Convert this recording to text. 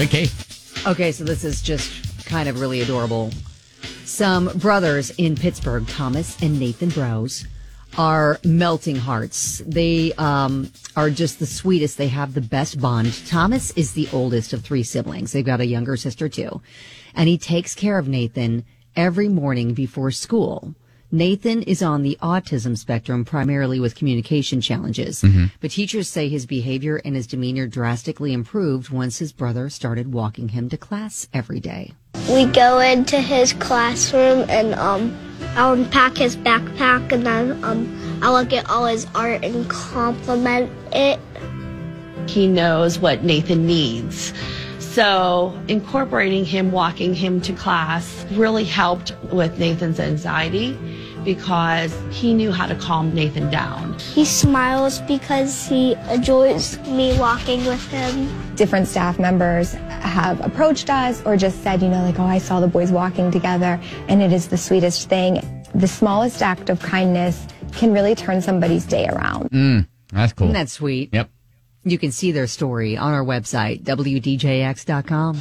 Okay. Okay, so this is just kind of really adorable. Some brothers in Pittsburgh, Thomas and Nathan Brose, are melting hearts. They um, are just the sweetest. They have the best bond. Thomas is the oldest of three siblings. They've got a younger sister too. And he takes care of Nathan every morning before school. Nathan is on the autism spectrum, primarily with communication challenges. But teachers say his behavior and his demeanor drastically improved once his brother started walking him to class every day. We go into his classroom and um, I'll unpack his backpack and then um, I'll look at all his art and compliment it. He knows what Nathan needs. So, incorporating him, walking him to class really helped with Nathan's anxiety because he knew how to calm Nathan down. He smiles because he enjoys me walking with him. different staff members have approached us or just said, you know, like, oh, I saw the boys walking together and it is the sweetest thing. The smallest act of kindness can really turn somebody's day around. Mm, that's cool. Isn't that sweet? Yep. You can see their story on our website, WDJX.com.